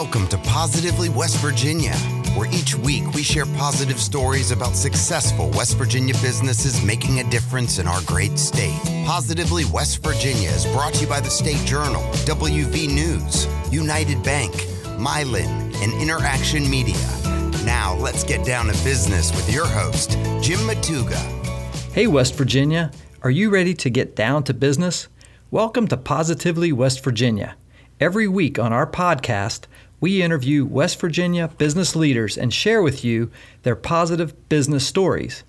Welcome to Positively West Virginia, where each week we share positive stories about successful West Virginia businesses making a difference in our great state. Positively West Virginia is brought to you by the State Journal, WV News, United Bank, Mylan, and Interaction Media. Now let's get down to business with your host, Jim Matuga. Hey, West Virginia, are you ready to get down to business? Welcome to Positively West Virginia. Every week on our podcast, we interview West Virginia business leaders and share with you their positive business stories.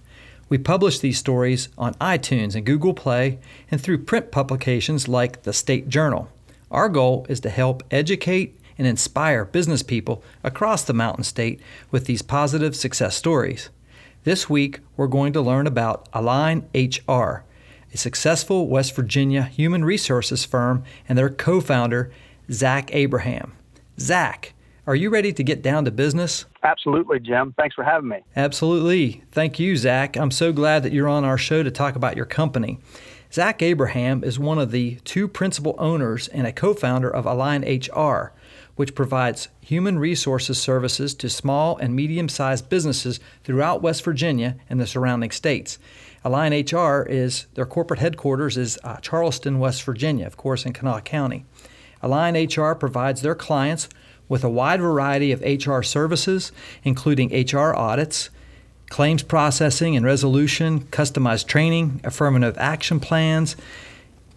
We publish these stories on iTunes and Google Play and through print publications like the State Journal. Our goal is to help educate and inspire business people across the Mountain State with these positive success stories. This week, we're going to learn about Align HR, a successful West Virginia human resources firm, and their co founder, Zach Abraham. Zach, are you ready to get down to business? Absolutely, Jim. Thanks for having me. Absolutely. Thank you, Zach. I'm so glad that you're on our show to talk about your company. Zach Abraham is one of the two principal owners and a co founder of Align HR, which provides human resources services to small and medium sized businesses throughout West Virginia and the surrounding states. Align HR is their corporate headquarters is uh, Charleston, West Virginia, of course, in Kanawha County. Align HR provides their clients with a wide variety of HR services, including HR audits, claims processing and resolution, customized training, affirmative action plans,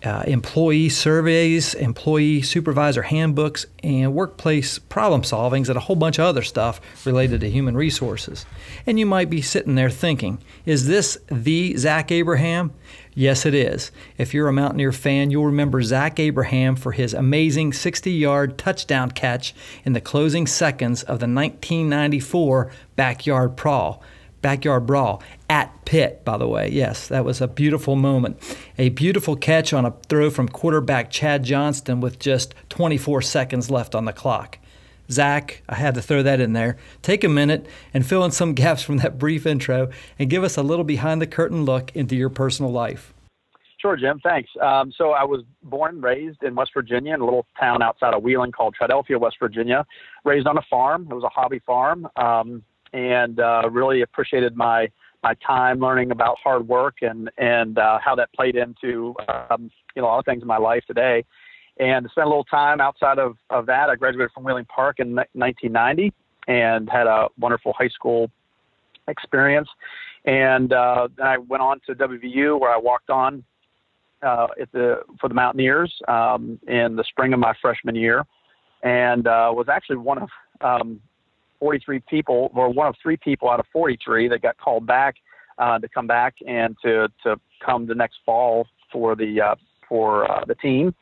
uh, employee surveys, employee supervisor handbooks, and workplace problem solvings, and a whole bunch of other stuff related to human resources. And you might be sitting there thinking, is this the Zach Abraham? Yes, it is. If you're a Mountaineer fan, you'll remember Zach Abraham for his amazing 60 yard touchdown catch in the closing seconds of the 1994 Backyard Brawl. Backyard Brawl at Pitt, by the way. Yes, that was a beautiful moment. A beautiful catch on a throw from quarterback Chad Johnston with just 24 seconds left on the clock. Zach, I had to throw that in there. Take a minute and fill in some gaps from that brief intro and give us a little behind the curtain look into your personal life. Sure, Jim. Thanks. Um, so I was born and raised in West Virginia in a little town outside of Wheeling called Triadelphia, West Virginia. Raised on a farm. It was a hobby farm, um, and uh, really appreciated my my time learning about hard work and and uh, how that played into um, you know a lot of things in my life today and spent a little time outside of, of that. I graduated from Wheeling Park in 1990 and had a wonderful high school experience. And uh, then I went on to WVU where I walked on uh, at the for the Mountaineers um, in the spring of my freshman year, and uh, was actually one of um, 43 people, or one of three people out of 43 that got called back uh, to come back and to to come the next fall for the uh, for uh, the team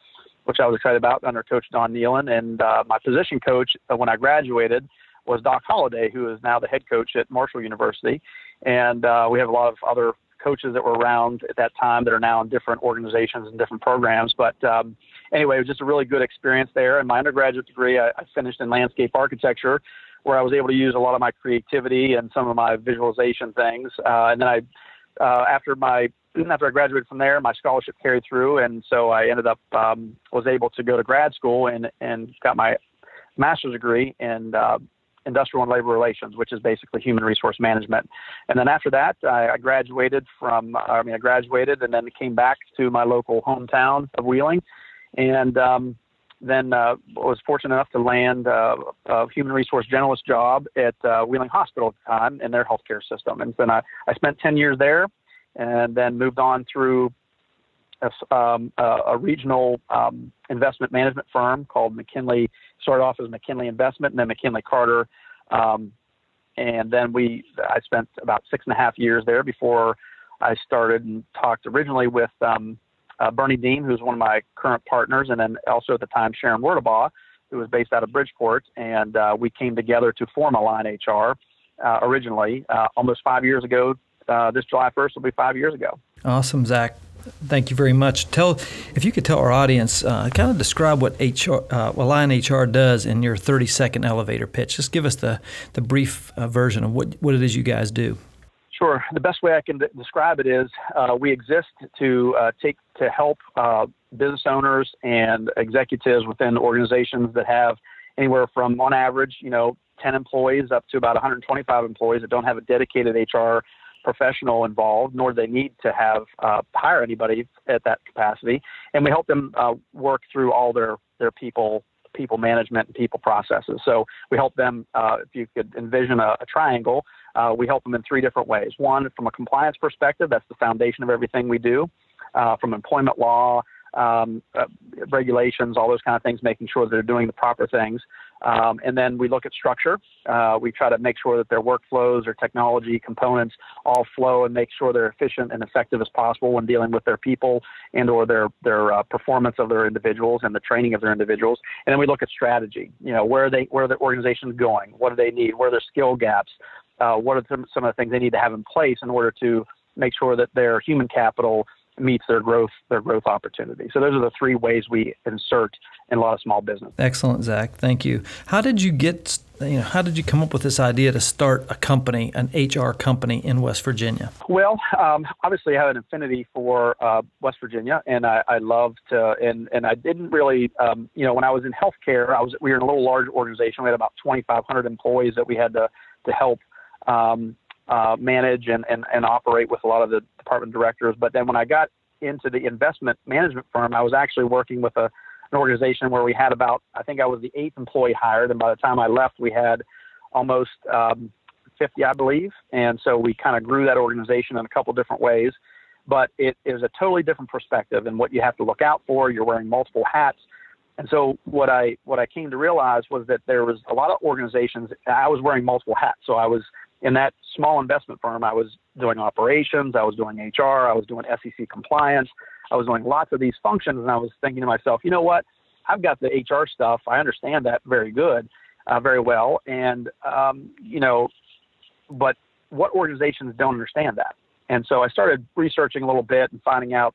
which I was excited about under Coach Don Nehlen. And uh, my position coach uh, when I graduated was Doc Holliday, who is now the head coach at Marshall University. And uh, we have a lot of other coaches that were around at that time that are now in different organizations and different programs. But um, anyway, it was just a really good experience there. And my undergraduate degree, I, I finished in landscape architecture, where I was able to use a lot of my creativity and some of my visualization things. Uh, and then I, uh, after my after I graduated from there, my scholarship carried through, and so I ended up um, was able to go to grad school and and got my master's degree in uh, industrial and labor relations, which is basically human resource management. And then after that, I, I graduated from I mean I graduated and then came back to my local hometown of Wheeling, and um, then uh, was fortunate enough to land uh, a human resource generalist job at uh, Wheeling Hospital at the time in their healthcare system. And then I, I spent 10 years there and then moved on through a, um, a, a regional um, investment management firm called McKinley. Started off as McKinley Investment, and then McKinley Carter. Um, and then we, I spent about six and a half years there before I started and talked originally with um, uh, Bernie Dean, who's one of my current partners, and then also at the time Sharon Werdebaugh, who was based out of Bridgeport, and uh, we came together to form Align HR uh, originally uh, almost five years ago uh, this July 1st will be five years ago. Awesome, Zach. Thank you very much. Tell if you could tell our audience, uh, kind of describe what HR, Align HR does in your 30 second elevator pitch. Just give us the the brief version of what what it is you guys do. Sure. The best way I can describe it is uh, we exist to uh, take to help uh, business owners and executives within organizations that have anywhere from on average, you know, 10 employees up to about 125 employees that don't have a dedicated HR professional involved, nor do they need to have uh, hire anybody at that capacity. And we help them uh, work through all their their people people management and people processes. So we help them. Uh, if you could envision a, a triangle, uh, we help them in three different ways. One, from a compliance perspective, that's the foundation of everything we do. Uh, from employment law, um, uh, regulations, all those kind of things, making sure they're doing the proper things. Um, and then we look at structure. Uh, we try to make sure that their workflows or technology components all flow and make sure they're efficient and effective as possible when dealing with their people and or their their uh, performance of their individuals and the training of their individuals. And then we look at strategy. You know, where are they where are the organizations going? What do they need? Where are their skill gaps? Uh, what are some, some of the things they need to have in place in order to make sure that their human capital meets their growth their growth opportunity. So those are the three ways we insert in a lot of small business. Excellent, Zach. Thank you. How did you get you know how did you come up with this idea to start a company, an HR company in West Virginia? Well, um, obviously I have an affinity for uh, West Virginia, and I, I love to and and I didn't really um, you know when I was in healthcare, I was we were in a little large organization. We had about 2,500 employees that we had to to help. Um, uh, manage and, and, and operate with a lot of the department directors. But then when I got into the investment management firm, I was actually working with a, an organization where we had about, I think I was the eighth employee hired. And by the time I left, we had almost um, 50, I believe. And so we kind of grew that organization in a couple different ways. But it is a totally different perspective and what you have to look out for. You're wearing multiple hats. And so what I what I came to realize was that there was a lot of organizations. I was wearing multiple hats. So I was in that small investment firm, I was doing operations, I was doing HR, I was doing SEC compliance, I was doing lots of these functions, and I was thinking to myself, you know what? I've got the HR stuff. I understand that very good, uh, very well, and um, you know, but what organizations don't understand that? And so I started researching a little bit and finding out,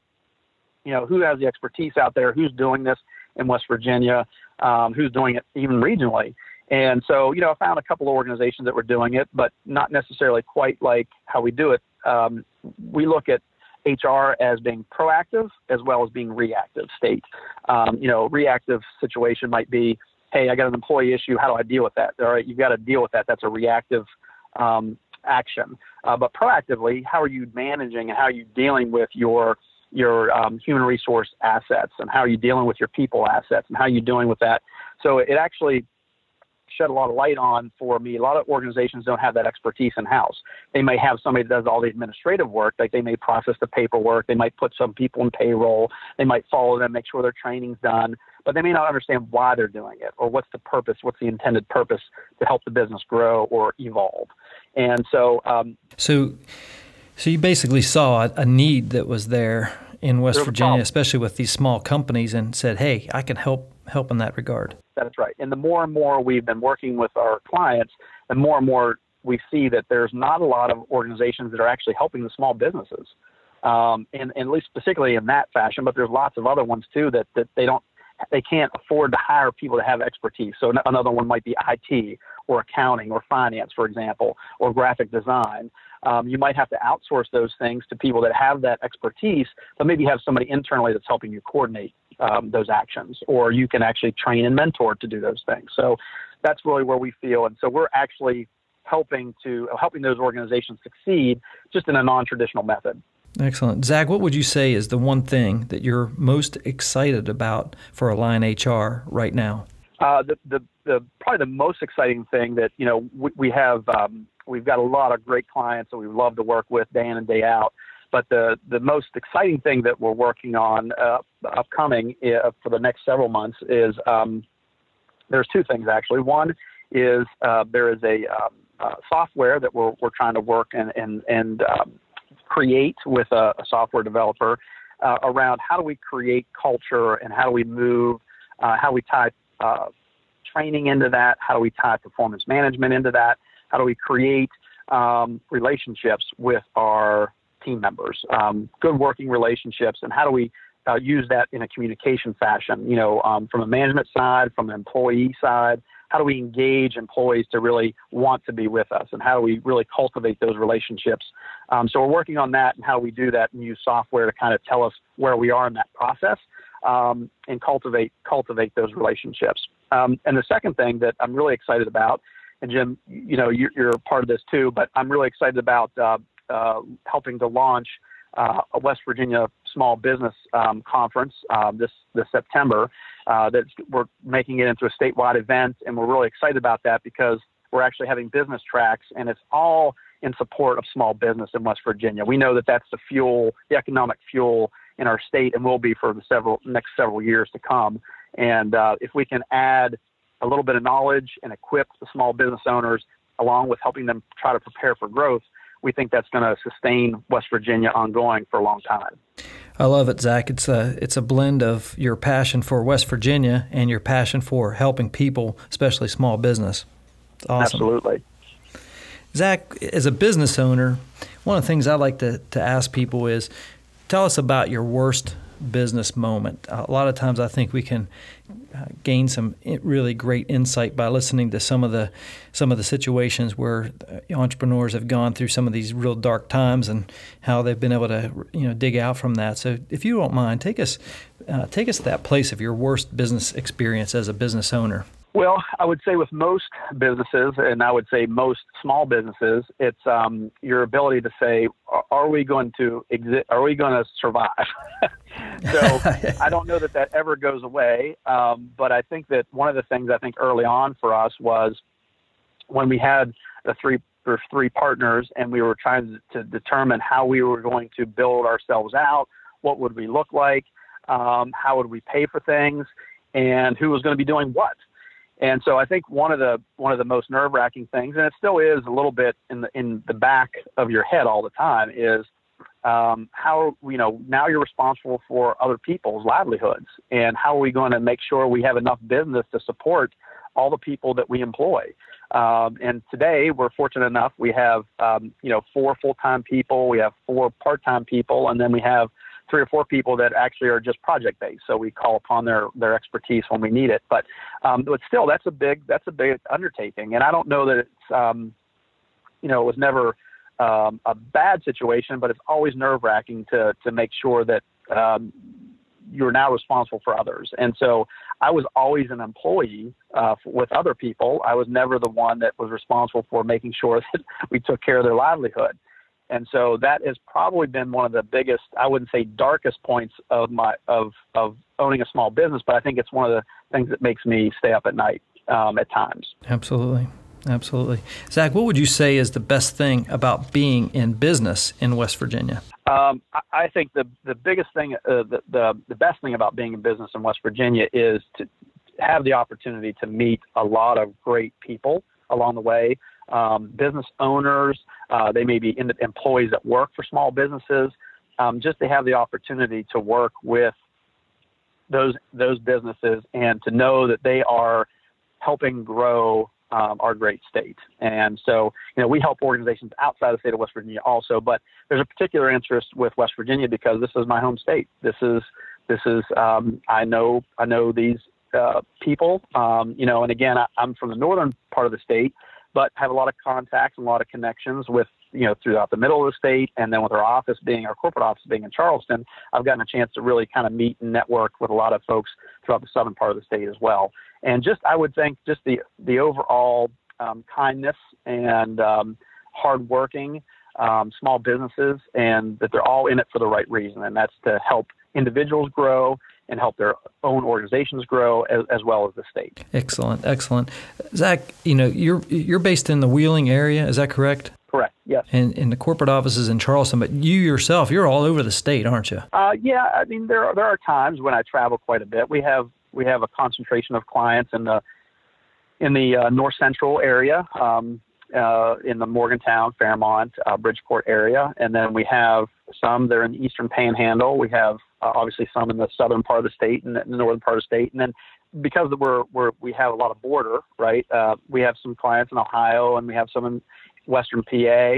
you know, who has the expertise out there, who's doing this in West Virginia, um, who's doing it even regionally. And so, you know, I found a couple of organizations that were doing it, but not necessarily quite like how we do it. Um, we look at HR as being proactive as well as being reactive state. Um, you know, reactive situation might be, hey, I got an employee issue. How do I deal with that? All right, you've got to deal with that. That's a reactive um, action. Uh, but proactively, how are you managing and how are you dealing with your your um, human resource assets and how are you dealing with your people assets and how are you doing with that? So it actually shed a lot of light on for me. A lot of organizations don't have that expertise in house. They may have somebody that does all the administrative work, like they may process the paperwork, they might put some people in payroll, they might follow them, make sure their training's done, but they may not understand why they're doing it or what's the purpose, what's the intended purpose to help the business grow or evolve. And so, um, so, so you basically saw a need that was there in West Virginia, especially with these small companies, and said, "Hey, I can help help in that regard." That's right. And the more and more we've been working with our clients, the more and more we see that there's not a lot of organizations that are actually helping the small businesses. Um, and, and at least particularly in that fashion, but there's lots of other ones too that, that they don't, they can't afford to hire people to have expertise. So another one might be IT or accounting or finance, for example, or graphic design. Um, you might have to outsource those things to people that have that expertise, but maybe have somebody internally that's helping you coordinate um, those actions, or you can actually train and mentor to do those things. So that's really where we feel, and so we're actually helping to helping those organizations succeed just in a non-traditional method. Excellent, Zach. What would you say is the one thing that you're most excited about for Align HR right now? Uh, the, the, the probably the most exciting thing that you know we, we have um, we've got a lot of great clients that we love to work with day in and day out. But the, the most exciting thing that we're working on uh, upcoming uh, for the next several months is um, there's two things actually. One is uh, there is a um, uh, software that we're, we're trying to work and, and, and um, create with a, a software developer uh, around how do we create culture and how do we move, uh, how we tie training into that, how do we tie performance management into that, how do we create um, relationships with our team members, um, good working relationships, and how do we uh, use that in a communication fashion? You know, um, from a management side, from an employee side, how do we engage employees to really want to be with us, and how do we really cultivate those relationships? Um, so we're working on that and how we do that, and use software to kind of tell us where we are in that process um, and cultivate cultivate those relationships. Um, and the second thing that I'm really excited about, and Jim, you know, you're, you're part of this too, but I'm really excited about uh, uh, helping to launch uh, a West Virginia small business um, conference um, this this September. Uh, that we're making it into a statewide event, and we're really excited about that because we're actually having business tracks, and it's all in support of small business in West Virginia. We know that that's the fuel, the economic fuel in our state, and will be for the several next several years to come. And uh, if we can add a little bit of knowledge and equip the small business owners, along with helping them try to prepare for growth, we think that's going to sustain West Virginia ongoing for a long time. I love it, Zach. It's a it's a blend of your passion for West Virginia and your passion for helping people, especially small business. It's awesome. Absolutely. Zach, as a business owner, one of the things I like to, to ask people is tell us about your worst business moment. A lot of times I think we can uh, gain some really great insight by listening to some of the some of the situations where uh, entrepreneurs have gone through some of these real dark times and how they've been able to you know dig out from that. So if you don't mind, take us uh, take us to that place of your worst business experience as a business owner. Well, I would say with most businesses, and I would say most small businesses, it's um, your ability to say, "Are we going to exist? Are we going to survive?" so I don't know that that ever goes away, um, but I think that one of the things I think early on for us was when we had the three or three partners, and we were trying to determine how we were going to build ourselves out. What would we look like? Um, how would we pay for things? And who was going to be doing what? And so I think one of the one of the most nerve wracking things, and it still is a little bit in the in the back of your head all the time, is um, how you know now you're responsible for other people's livelihoods, and how are we going to make sure we have enough business to support all the people that we employ? Um, and today we're fortunate enough we have um, you know four full time people, we have four part time people, and then we have three or four people that actually are just project based. So we call upon their their expertise when we need it. But um, but still, that's a big that's a big undertaking. And I don't know that it's um, you know it was never um, a bad situation, but it's always nerve wracking to to make sure that um, you're now responsible for others. And so I was always an employee uh, with other people. I was never the one that was responsible for making sure that we took care of their livelihood. And so that has probably been one of the biggest, I wouldn't say darkest points of my of of owning a small business, but I think it's one of the things that makes me stay up at night um, at times. Absolutely. Absolutely. Zach, what would you say is the best thing about being in business in West Virginia? Um, I, think the, the biggest thing, uh, the, the, the best thing about being in business in West Virginia is to have the opportunity to meet a lot of great people along the way um, business owners, uh, they may be employees that work for small businesses, um, just to have the opportunity to work with those those businesses and to know that they are helping grow um, our great state. And so, you know, we help organizations outside the state of West Virginia also, but there's a particular interest with West Virginia because this is my home state. This is this is um, I know I know these uh, people, um, you know, and again, I, I'm from the northern part of the state, but have a lot of contacts and a lot of connections with you know throughout the middle of the state and then with our office being our corporate office being in charleston i've gotten a chance to really kind of meet and network with a lot of folks throughout the southern part of the state as well and just i would think just the the overall um, kindness and um, hardworking um, small businesses and that they're all in it for the right reason and that's to help individuals grow and help their own organizations grow as, as, well as the state. Excellent, excellent. Zach, you know you're you're based in the Wheeling area, is that correct? Correct. Yes. And in the corporate offices in Charleston, but you yourself, you're all over the state, aren't you? Uh, yeah, I mean there are, there are times when I travel quite a bit. We have we have a concentration of clients in the in the uh, north central area. Um, uh, in the Morgantown, Fairmont, uh, Bridgeport area, and then we have some that are in the Eastern Panhandle. We have uh, obviously some in the southern part of the state and the northern part of the state, and then because we're, we're we have a lot of border, right? Uh, we have some clients in Ohio, and we have some in Western PA,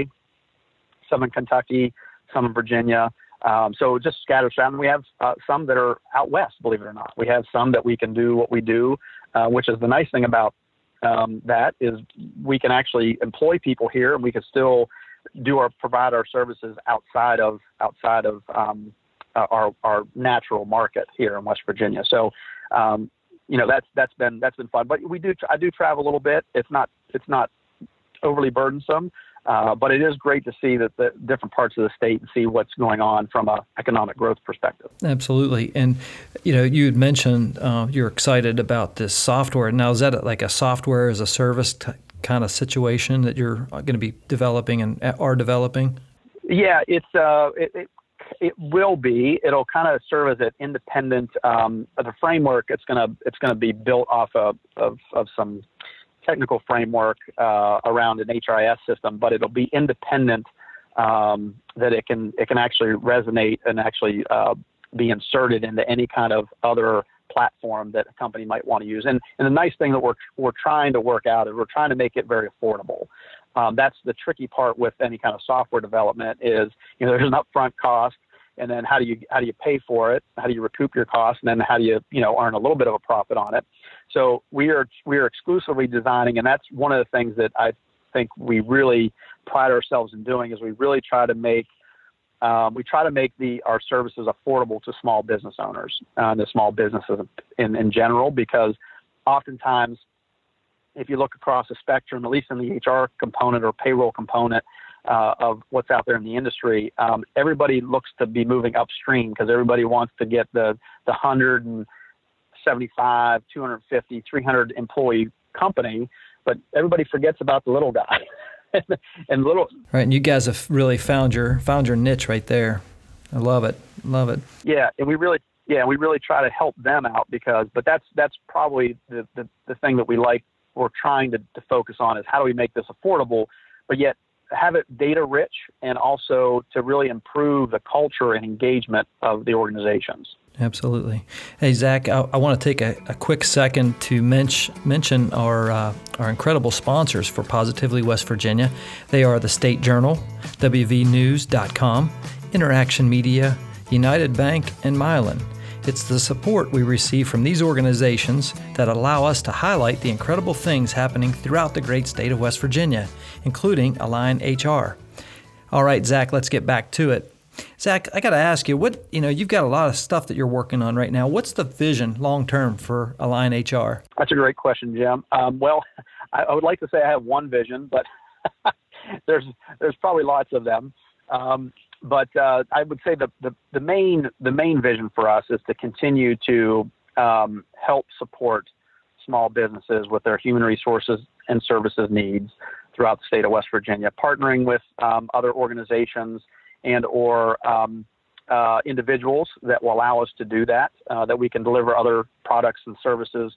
some in Kentucky, some in Virginia. Um, so just scattered around. We have uh, some that are out west, believe it or not. We have some that we can do what we do, uh, which is the nice thing about um, that is we can actually employ people here and we can still do our provide our services outside of outside of um, our our natural market here in West Virginia. So um, you know that's that's been that's been fun. But we do I do travel a little bit. It's not it's not overly burdensome. Uh, but it is great to see that the different parts of the state and see what's going on from an economic growth perspective. Absolutely, and you know you had mentioned uh, you're excited about this software. Now is that like a software as a service t- kind of situation that you're going to be developing and are developing? Yeah, it's uh, it, it, it will be. It'll kind of serve as an independent um, the framework. It's gonna it's gonna be built off of of, of some technical framework uh, around an HRIS system, but it'll be independent. Um, that it can it can actually resonate and actually uh, be inserted into any kind of other platform that a company might want to use. And, and the nice thing that we're, we're trying to work out is we're trying to make it very affordable. Um, that's the tricky part with any kind of software development is, you know, there's an upfront cost and then how do you, how do you pay for it? How do you recoup your costs? And then how do you, you know, earn a little bit of a profit on it? So we are, we are exclusively designing, and that's one of the things that I think we really pride ourselves in doing is we really try to make um, we try to make the our services affordable to small business owners uh, and the small businesses in, in general because oftentimes if you look across the spectrum, at least in the HR component or payroll component uh, of what's out there in the industry, um, everybody looks to be moving upstream because everybody wants to get the the 175, 250, 300 employee company, but everybody forgets about the little guy. and little. Right, and you guys have really found your found your niche right there. I love it, love it. Yeah, and we really, yeah, we really try to help them out because, but that's that's probably the the, the thing that we like. We're trying to, to focus on is how do we make this affordable, but yet have it data rich and also to really improve the culture and engagement of the organizations. Absolutely. Hey, Zach, I, I want to take a, a, quick second to mench, mention our, uh, our incredible sponsors for Positively West Virginia. They are the State Journal, WVNews.com, Interaction Media, United Bank, and Mylan. It's the support we receive from these organizations that allow us to highlight the incredible things happening throughout the great state of West Virginia, including Align HR. All right, Zach, let's get back to it. Zach, I got to ask you, what you know, you've got a lot of stuff that you're working on right now. What's the vision long term for Align HR? That's a great question, Jim. Um, well, I, I, would like to say I have one vision, but there's there's probably lots of them. Um, but uh, I would say the, the, the main the main vision for us is to continue to um, help support small businesses with their human resources and services needs throughout the state of West Virginia, partnering with um, other organizations and or um, uh, individuals that will allow us to do that, uh, that we can deliver other products and services,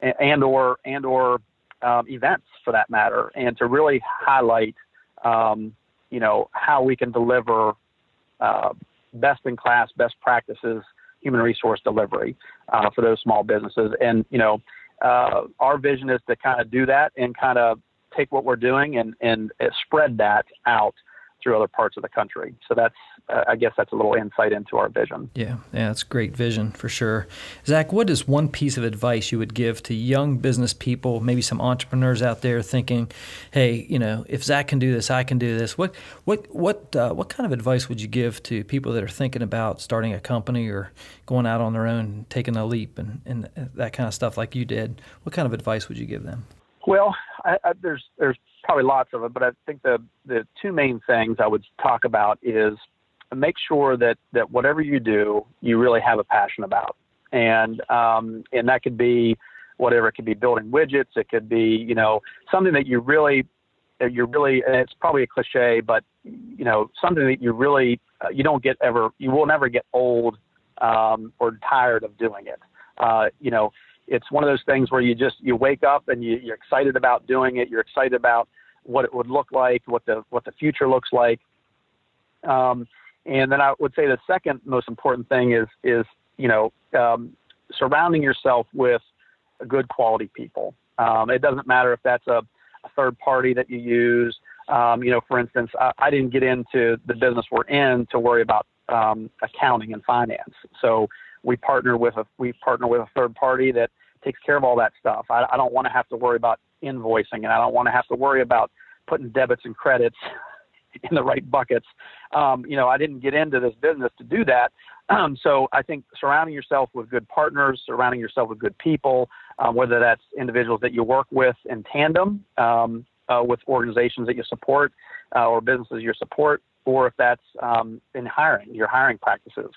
and, or and or um, events for that matter, and to really highlight, um, you know, how we can deliver uh, best in class, best practices, human resource delivery uh, for those small businesses, and you know, uh, our vision is to kind of do that and kind of take what we're doing and and spread that out through other parts of the country. So that's, uh, I guess, that's a little insight into our vision. Yeah, yeah, that's great vision for sure. Zach, what is one piece of advice you would give to young business people, maybe some entrepreneurs out there thinking, "Hey, you know, if Zach can do this, I can do this." What, what, what, uh, what kind of advice would you give to people that are thinking about starting a company or going out on their own, taking a leap, and, and that kind of stuff, like you did? What kind of advice would you give them? Well, I, I, there's there's probably lots of it, but I think the the two main things I would talk about is make sure that that whatever you do, you really have a passion about, and um, and that could be whatever it could be building widgets, it could be you know something that you really you're really and it's probably a cliche, but you know something that you really uh, you don't get ever you will never get old um, or tired of doing it. Uh, you know, it's one of those things where you just you wake up and you, you're excited about doing it. You're excited about what it would look like, what the what the future looks like. Um, and then I would say the second most important thing is is you know um, surrounding yourself with good quality people. Um, it doesn't matter if that's a, a third party that you use. Um, you know, for instance, I, I, didn't get into the business we're in to worry about um, accounting and finance. So we partner with a we partner with a third party that takes care of all that stuff. I, I don't want to have to worry about invoicing, and I don't want to have to worry about putting debits and credits in the right buckets. Um, you know, I didn't get into this business to do that. Um, so I think surrounding yourself with good partners, surrounding yourself with good people, um, whether that's individuals that you work with in tandem um, uh, with organizations that you support uh, or businesses you support, or if that's um, in hiring, your hiring practices.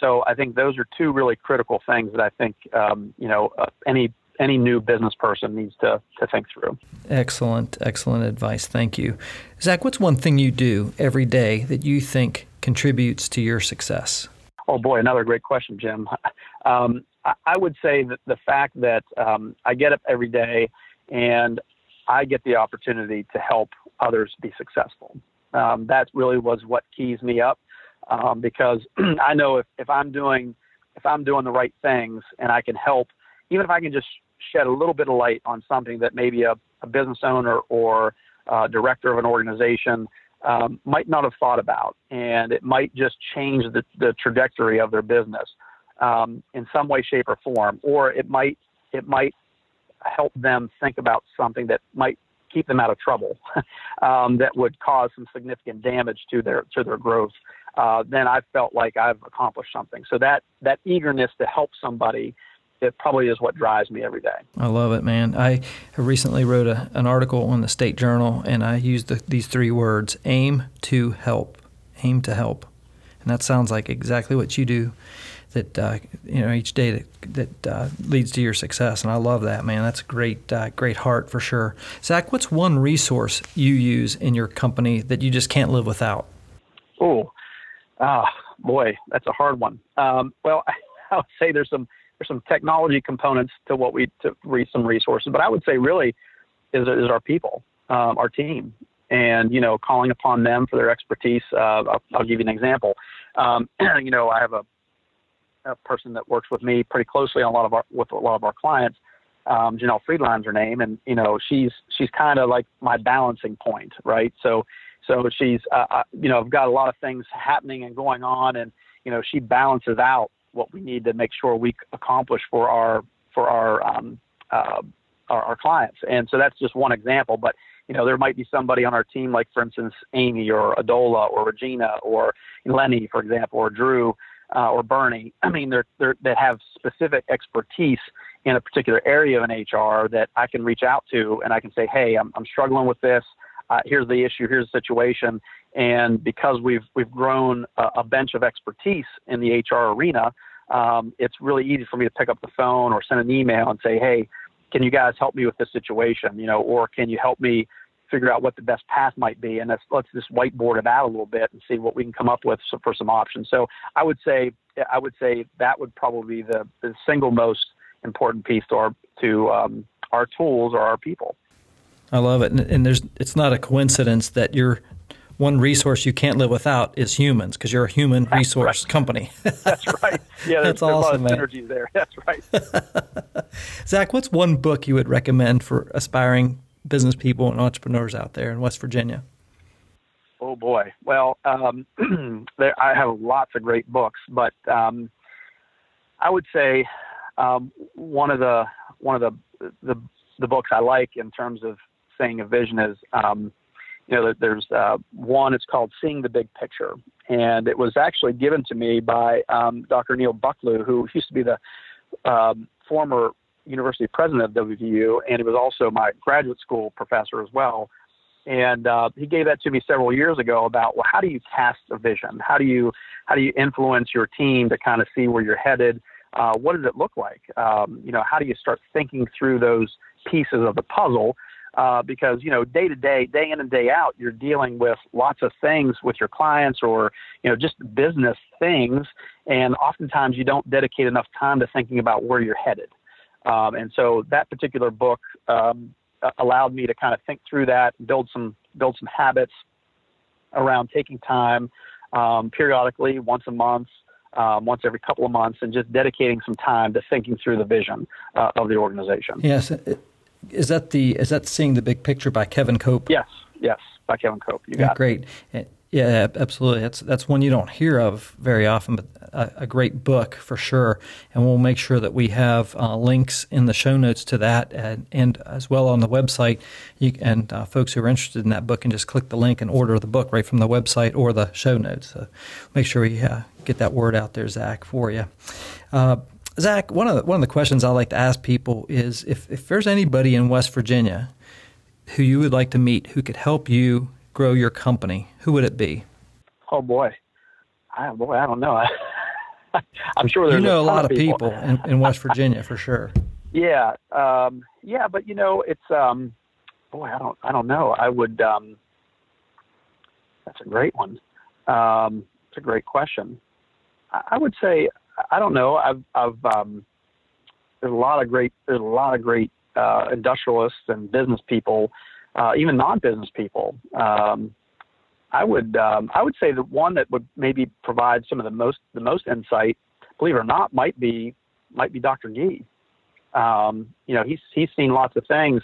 So I think those are two really critical things that I think um, you know uh, any any new business person needs to, to think through. Excellent, excellent advice. Thank you. Zach, what's one thing you do every day that you think contributes to your success? Oh, boy, another great question, Jim. Um, I would say that the fact that um, I get up every day and I get the opportunity to help others be successful. Um, that really was what keys me up um, because I know if, if I'm doing if I'm doing the right things and I can help, even if I can just shed a little bit of light on something that maybe a, a business owner or uh, director of an organization um, might not have thought about, and it might just change the, the trajectory of their business um, in some way, shape, or form, or it might it might help them think about something that might keep them out of trouble, um, that would cause some significant damage to their to their growth. Uh, then I felt like I've accomplished something. So that that eagerness to help somebody it probably is what drives me every day. I love it, man. I recently wrote a, an article on the State Journal, and I used the, these three words: aim to help, aim to help, and that sounds like exactly what you do. That uh, you know each day that that uh, leads to your success, and I love that, man. That's a great, uh, great heart for sure. Zach, what's one resource you use in your company that you just can't live without? Oh, ah, boy, that's a hard one. Um, well, I would say there's some there's some technology components to what we to read some resources, but I would say really is is our people, um, our team, and you know calling upon them for their expertise. Uh, I'll, I'll, give you an example. Um, you know, I have a, a person that works with me pretty closely on a lot of our with a lot of our clients. Um, Janelle Friedline's her name, and you know she's she's kind of like my balancing point, right? So so she's uh, you know I've got a lot of things happening and going on, and you know she balances out what we need to make sure we accomplish for our for our um, uh, our, our, clients. And so that's just one example. But you know, there might be somebody on our team, like for instance, Amy or Adola or Regina or Lenny, for example, or Drew uh, or Bernie. I mean, they're, they're that have specific expertise in a particular area an HR that I can reach out to, and I can say, hey, I'm, I'm struggling with this. Uh, here's the issue. Here's the situation. And because we've we've grown a, a bench of expertise in the HR arena, um, it's really easy for me to pick up the phone or send an email and say, hey, can you guys help me with this situation? You know, or can you help me figure out what the best path might be? And let's let's just whiteboard it out a little bit and see what we can come up with for some options. So I would say I would say that would probably be the, the single most important piece to our to um, our tools or our people. I love it, and, and there's it's not a coincidence that you're one resource you can't live without is humans because you're a human resource right. company. That's right. Yeah, that's there's, awesome, a lot of synergies there. That's right. Zach, what's one book you would recommend for aspiring business people and entrepreneurs out there in West Virginia? Oh boy. Well, um, there, I have lots of great books, but um, I would say um, one of the one of the, the the books I like in terms of saying a vision is um, you know, there's uh, one. It's called "Seeing the Big Picture," and it was actually given to me by um, Dr. Neil Bucklew, who used to be the um, former university president of WVU, and he was also my graduate school professor as well. And uh, he gave that to me several years ago about well, how do you cast a vision? How do you how do you influence your team to kind of see where you're headed? Uh, what does it look like? Um, you know, how do you start thinking through those pieces of the puzzle? Uh, because you know day to day, day in and day out, you're dealing with lots of things with your clients or you know just business things, and oftentimes you don't dedicate enough time to thinking about where you're headed. Um, and so that particular book um, allowed me to kind of think through that, build some build some habits around taking time um, periodically, once a month. Um, once every couple of months, and just dedicating some time to thinking through the vision uh, of the organization. Yes, is that the is that seeing the big picture by Kevin Cope? Yes, yes, by Kevin Cope. You yeah, great. It. Yeah, absolutely. That's that's one you don't hear of very often, but a, a, great book for sure. And we'll make sure that we have uh, links in the show notes to that and, and as well on the website. You, and uh, folks who are interested in that book can just click the link and order the book right from the website or the show notes. So make sure we uh, get that word out there, Zach, for you. Zach, one of the, one of the questions I like to ask people is if, if there's anybody in West Virginia who you would like to meet who could help you grow your company, who would it be? Oh boy, I, boy, I don't know. I'm sure there's you know a, a lot of people, people in, in, West Virginia for sure. Yeah, um, yeah, but you know, it's um, boy, I don't, I don't know. I would. Um, that's a great one. Um, it's a great question. I, I would say, I don't know. I've, I've um, there's a lot of great, there's a lot of great uh, industrialists and business people, uh, even non-business people. Um, I would um, I would say the one that would maybe provide some of the most the most insight, believe it or not, might be might be Dr. Gee. Um, you know, he's he's seen lots of things,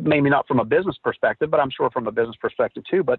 maybe not from a business perspective, but I'm sure from a business perspective too. But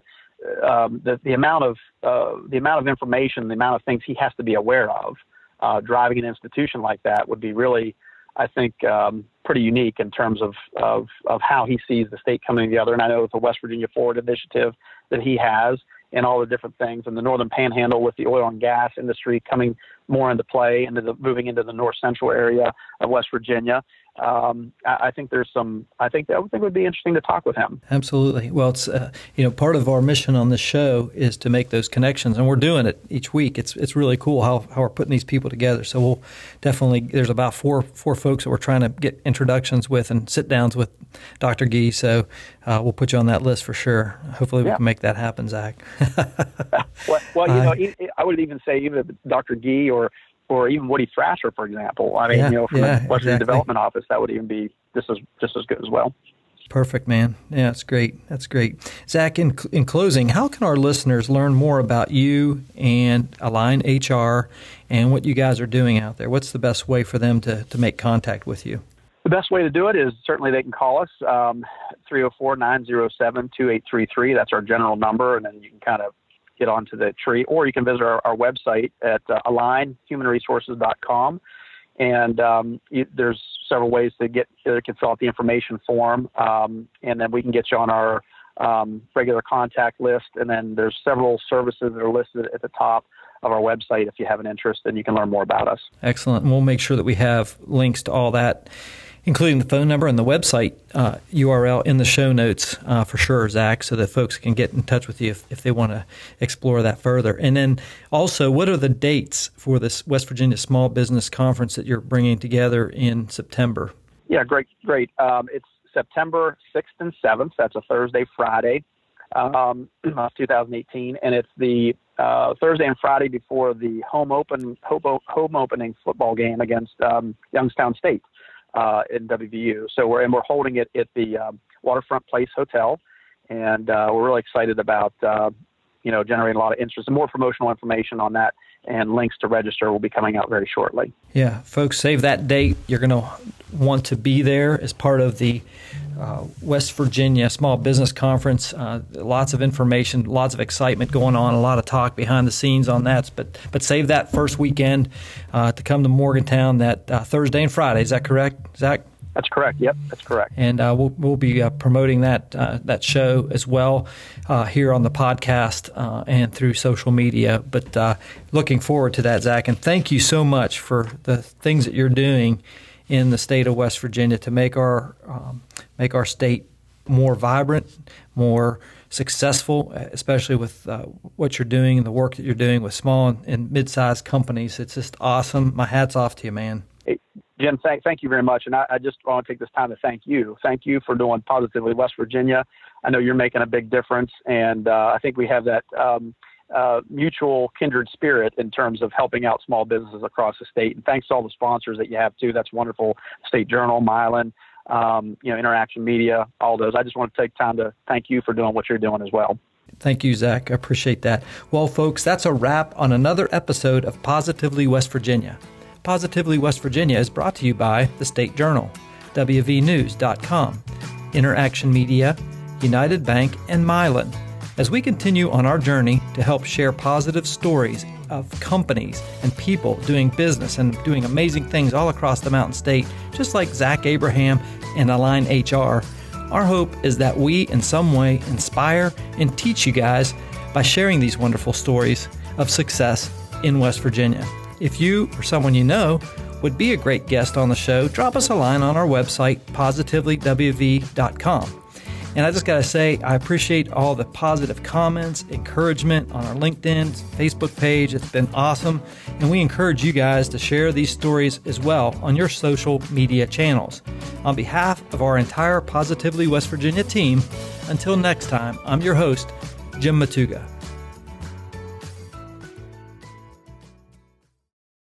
um, the the amount of uh, the amount of information, the amount of things he has to be aware of, uh, driving an institution like that would be really, I think, um, pretty unique in terms of, of of how he sees the state coming together. And I know the West Virginia Forward initiative that he has and all the different things and the northern panhandle with the oil and gas industry coming more into play into the moving into the north central area of West Virginia um, I, I, think there's some. I think that I think would be interesting to talk with him. Absolutely. Well, it's uh, you know part of our mission on this show is to make those connections, and we're doing it each week. It's it's really cool how, how we're putting these people together. So we'll definitely there's about four four folks that we're trying to get introductions with and sit downs with Dr. Gee. So uh, we'll put you on that list for sure. Hopefully, we yeah. can make that happen, Zach. well, well, you know, I would even say even Dr. Gee or or even Woody Thrasher, for example. I mean, yeah, you know, from yeah, the Western exactly. Development Office, that would even be just as just as good as well. Perfect, man. Yeah, that's great. That's great. Zach, in, in closing, how can our listeners learn more about you and Align HR and what you guys are doing out there? What's the best way for them to, to make contact with you? The best way to do it is certainly they can call us um, 304 907 2833. That's our general number, and then you can kind of get onto the tree, or you can visit our, our website at uh, alignhumanresources.com. And um, you, there's several ways to get to fill out the information form, um, and then we can get you on our um, regular contact list. And then there's several services that are listed at the top of our website if you have an interest, and you can learn more about us. Excellent. And we'll make sure that we have links to all that including the phone number and the website uh, URL in the show notes uh, for sure, Zach, so that folks can get in touch with you if, if they want to explore that further. And then also, what are the dates for this West Virginia Small Business Conference that you're bringing together in September? Yeah, great, great. Um, it's September 6th and 7th. That's a Thursday, Friday, um, 2018, and it's the uh, Thursday and Friday before the home open home opening football game against um, Youngstown State uh, in WVU. So we're and we're holding it at the um, Waterfront Place Hotel, and uh, we're really excited about uh, you know generating a lot of interest and more promotional information on that and links to register will be coming out very shortly. Yeah, folks, save that date. You're going to want to be there as part of the uh, West Virginia Small Business Conference. Uh, lots of information, lots of excitement going on, a lot of talk behind the scenes on that. But but save that first weekend uh, to come to Morgantown that uh, Thursday and Friday. Is that correct, Zach? That's correct. Yep, that's correct. And uh, we'll we'll be uh, promoting that uh, that show as well uh, here on the podcast uh, and through social media. But uh, looking forward to that, Zach. And thank you so much for the things that you're doing in the state of West Virginia to make our um, make our state more vibrant, more successful, especially with what you're doing and the work that you're doing with small and, mid-sized companies. It's just awesome. My hat's off to you, man. Jim, thank, thank you very much. And I, I, just want to take this time to thank you. Thank you for doing Positively West Virginia. I know you're making a big difference, and uh, I think we have that um, uh, mutual kindred spirit in terms of helping out small businesses across the state. And thanks to all the sponsors that you have too. That's wonderful. State Journal, Mylan, um, you know, Interaction Media, all those. I just want to take time to thank you for doing what you're doing as well. Thank you, Zach. I appreciate that. Well, folks, that's a wrap on another episode of Positively West Virginia. Positively West Virginia is brought to you by the State Journal, WVNews.com, Interaction Media, United Bank, and Mylan. As we continue on our journey to help share positive stories of companies and people doing business and doing amazing things all across the Mountain State, just like Zach Abraham and Align HR. Our hope is that we, in some way, inspire and teach you guys by sharing these wonderful stories of success in West Virginia. If you or someone you know would be a great guest on the show, drop us a line on our website, positivelywv.com. And I just got to say, I appreciate all the positive comments, encouragement on our LinkedIn, Facebook page. It's been awesome. And we encourage you guys to share these stories as well on your social media channels. On behalf of our entire Positively West Virginia team, until next time, I'm your host, Jim Matuga.